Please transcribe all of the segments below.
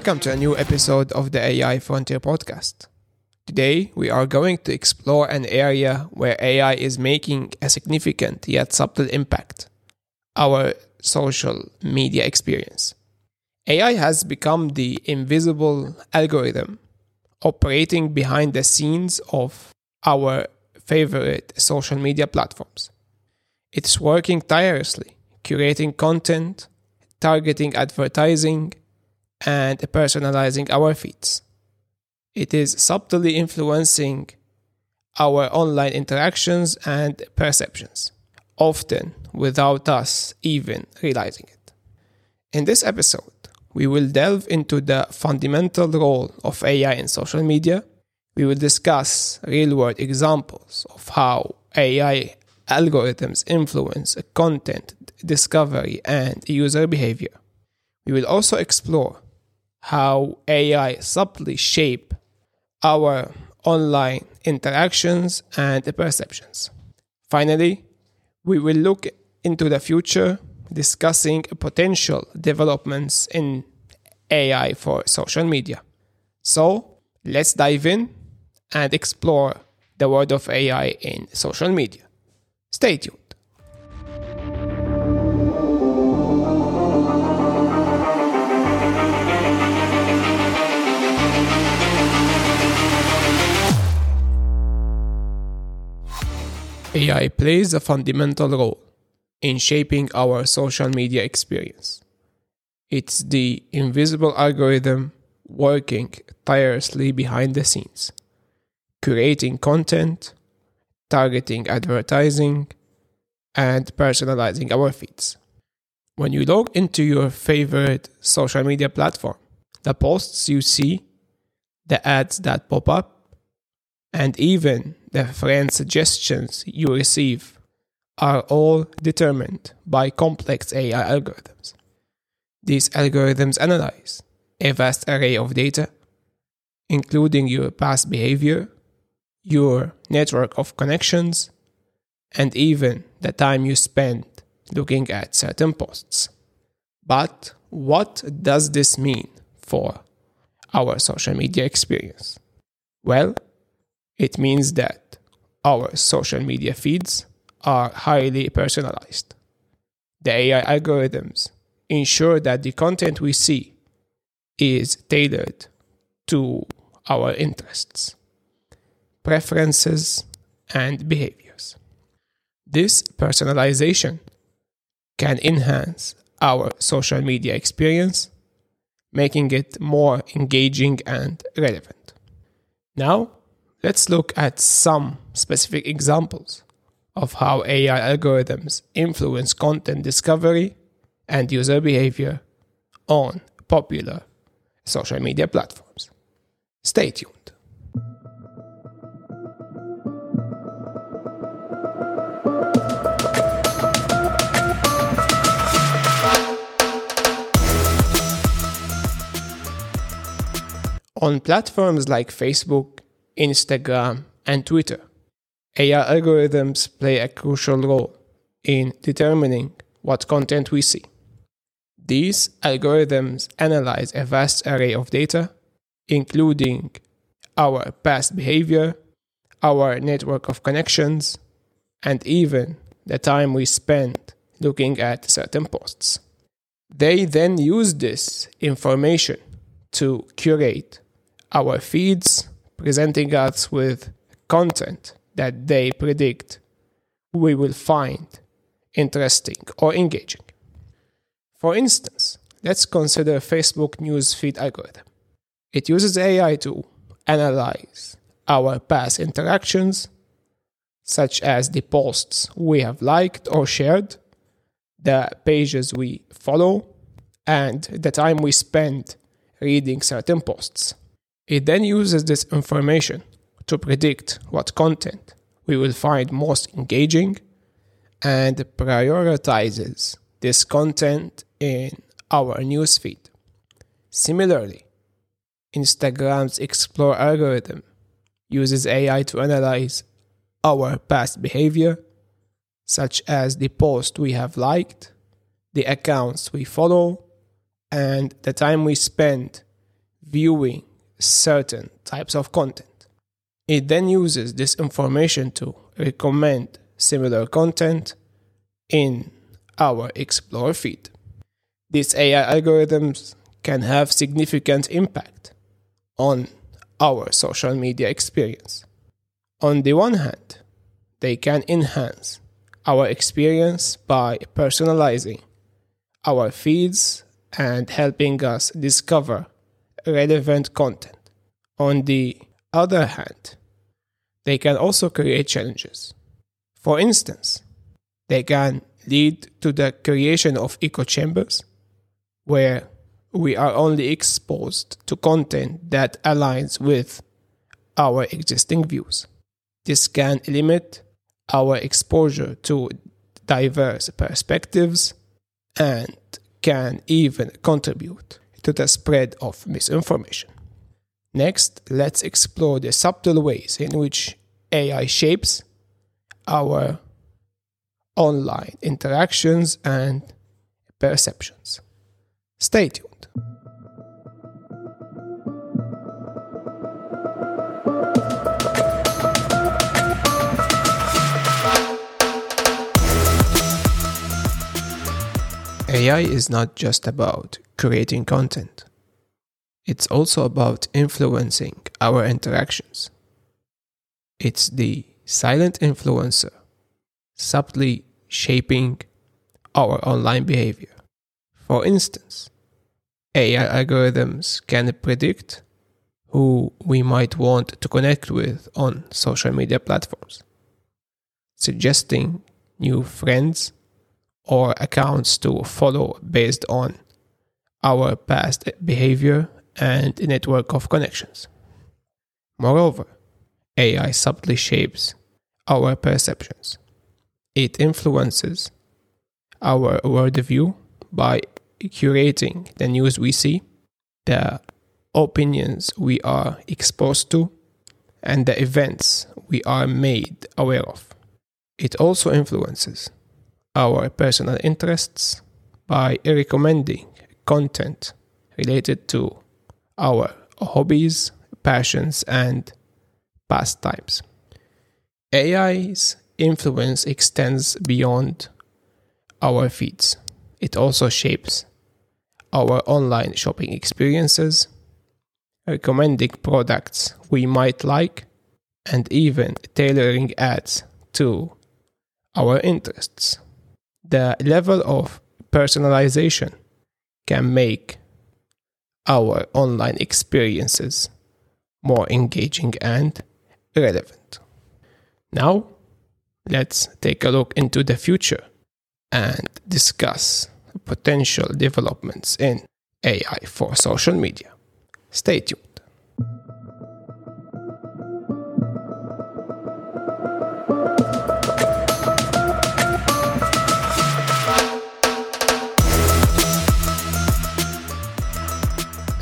Welcome to a new episode of the AI Frontier podcast. Today, we are going to explore an area where AI is making a significant yet subtle impact our social media experience. AI has become the invisible algorithm operating behind the scenes of our favorite social media platforms. It's working tirelessly, curating content, targeting advertising, and personalizing our feeds. It is subtly influencing our online interactions and perceptions, often without us even realizing it. In this episode, we will delve into the fundamental role of AI in social media. We will discuss real world examples of how AI algorithms influence content discovery and user behavior. We will also explore how AI subtly shape our online interactions and perceptions. Finally, we will look into the future discussing potential developments in AI for social media. So, let's dive in and explore the world of AI in social media. Stay tuned. AI plays a fundamental role in shaping our social media experience. It's the invisible algorithm working tirelessly behind the scenes, creating content, targeting advertising, and personalizing our feeds. When you log into your favorite social media platform, the posts you see, the ads that pop up, and even the friend suggestions you receive are all determined by complex AI algorithms. These algorithms analyze a vast array of data, including your past behavior, your network of connections, and even the time you spend looking at certain posts. But what does this mean for our social media experience? Well, it means that our social media feeds are highly personalized. The AI algorithms ensure that the content we see is tailored to our interests, preferences, and behaviors. This personalization can enhance our social media experience, making it more engaging and relevant. Now, Let's look at some specific examples of how AI algorithms influence content discovery and user behavior on popular social media platforms. Stay tuned. On platforms like Facebook Instagram, and Twitter. AI algorithms play a crucial role in determining what content we see. These algorithms analyze a vast array of data, including our past behavior, our network of connections, and even the time we spend looking at certain posts. They then use this information to curate our feeds, presenting us with content that they predict we will find interesting or engaging. For instance, let's consider Facebook newsfeed algorithm. It uses AI to analyze our past interactions, such as the posts we have liked or shared, the pages we follow, and the time we spend reading certain posts. It then uses this information to predict what content we will find most engaging and prioritizes this content in our newsfeed. Similarly, Instagram's Explore algorithm uses AI to analyze our past behavior, such as the post we have liked, the accounts we follow, and the time we spend viewing certain types of content. It then uses this information to recommend similar content in our Explore feed. These AI algorithms can have significant impact on our social media experience. On the one hand, they can enhance our experience by personalizing our feeds and helping us discover relevant content. On the other hand, they can also create challenges. For instance, they can lead to the creation of echo chambers where we are only exposed to content that aligns with our existing views. This can limit our exposure to diverse perspectives and can even contribute to the spread of misinformation. Next, let's explore the subtle ways in which AI shapes our online interactions and perceptions. Stay tuned. AI is not just about creating content. It's also about influencing our interactions. It's the silent influencer, subtly shaping our online behavior. For instance, AI algorithms can predict who we might want to connect with on social media platforms, suggesting new friends or accounts to follow based on our past behavior and network of connections. Moreover, AI subtly shapes our perceptions. It influences our worldview by curating the news we see, the opinions we are exposed to, and the events we are made aware of. It also influences our personal interests by recommending content related to our hobbies, passions, and pastimes. AI's influence extends beyond our feeds. It also shapes our online shopping experiences, recommending products we might like, and even tailoring ads to our interests the level of personalization can make our online experiences more engaging and relevant. Now, let's take a look into the future and discuss potential developments in AI for social media. Stay tuned.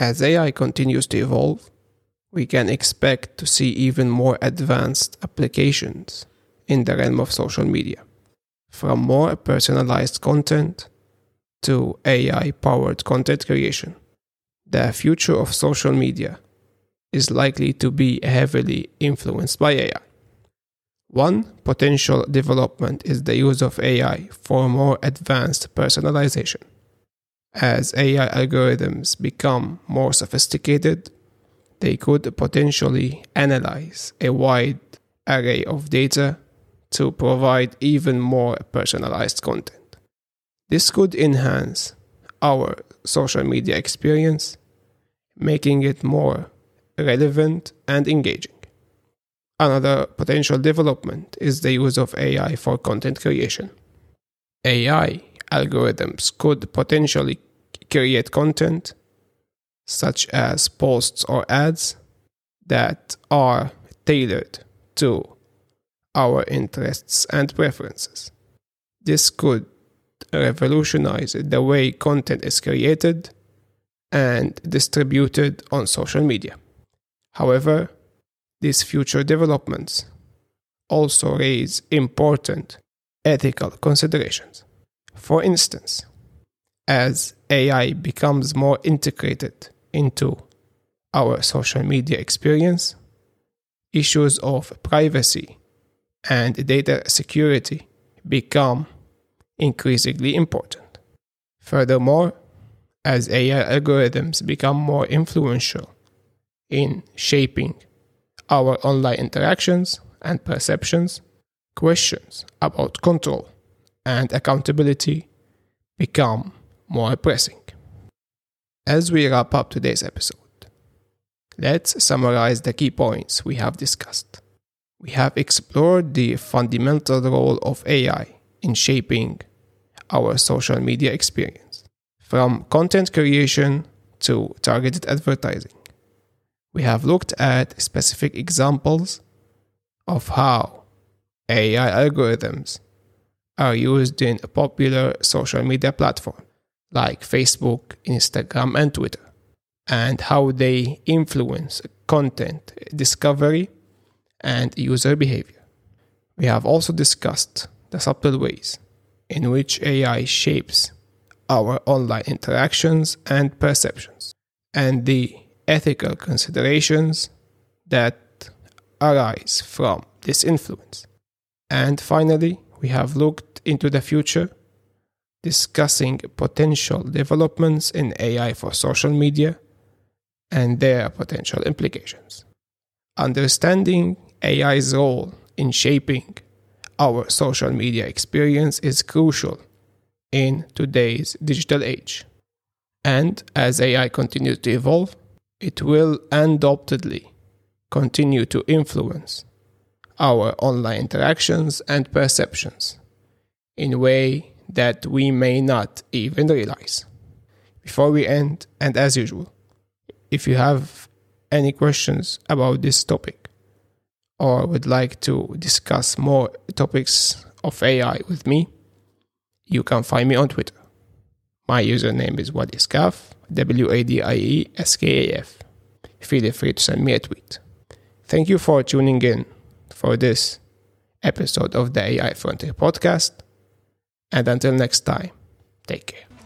As AI continues to evolve, we can expect to see even more advanced applications in the realm of social media. From more personalized content to AI powered content creation, the future of social media is likely to be heavily influenced by AI. One potential development is the use of AI for more advanced personalization. As AI algorithms become more sophisticated, they could potentially analyze a wide array of data to provide even more personalized content. This could enhance our social media experience, making it more relevant and engaging. Another potential development is the use of AI for content creation. AI algorithms could potentially create content such as posts or ads that are tailored to our interests and preferences. This could revolutionize the way content is created and distributed on social media. However, these future developments also raise important ethical considerations. For instance, as AI becomes more integrated into our social media experience, issues of privacy and data security become increasingly important. Furthermore, as AI algorithms become more influential in shaping our online interactions and perceptions, questions about control and accountability become more pressing. As we wrap up today's episode, let's summarize the key points we have discussed. We have explored the fundamental role of AI in shaping our social media experience, from content creation to targeted advertising. We have looked at specific examples of how AI algorithms are used in popular social media platforms like Facebook, Instagram, and Twitter, and how they influence content discovery and user behavior. We have also discussed the subtle ways in which AI shapes our online interactions and perceptions, and the ethical considerations that arise from this influence. And finally, we have looked into the future, discussing potential developments in AI for social media and their potential implications. Understanding AI's role in shaping our social media experience is crucial in today's digital age. And as AI continues to evolve, it will undoubtedly continue to influence our online interactions and perceptions in a way that we may not even realize. Before we end, and as usual, if you have any questions about this topic or would like to discuss more topics of AI with me, you can find me on Twitter. My username is Wadieskaf, W A D I E S K A F. Feel free to send me a tweet. Thank you for tuning in for this episode of the AI Frontier podcast. And until next time, take care.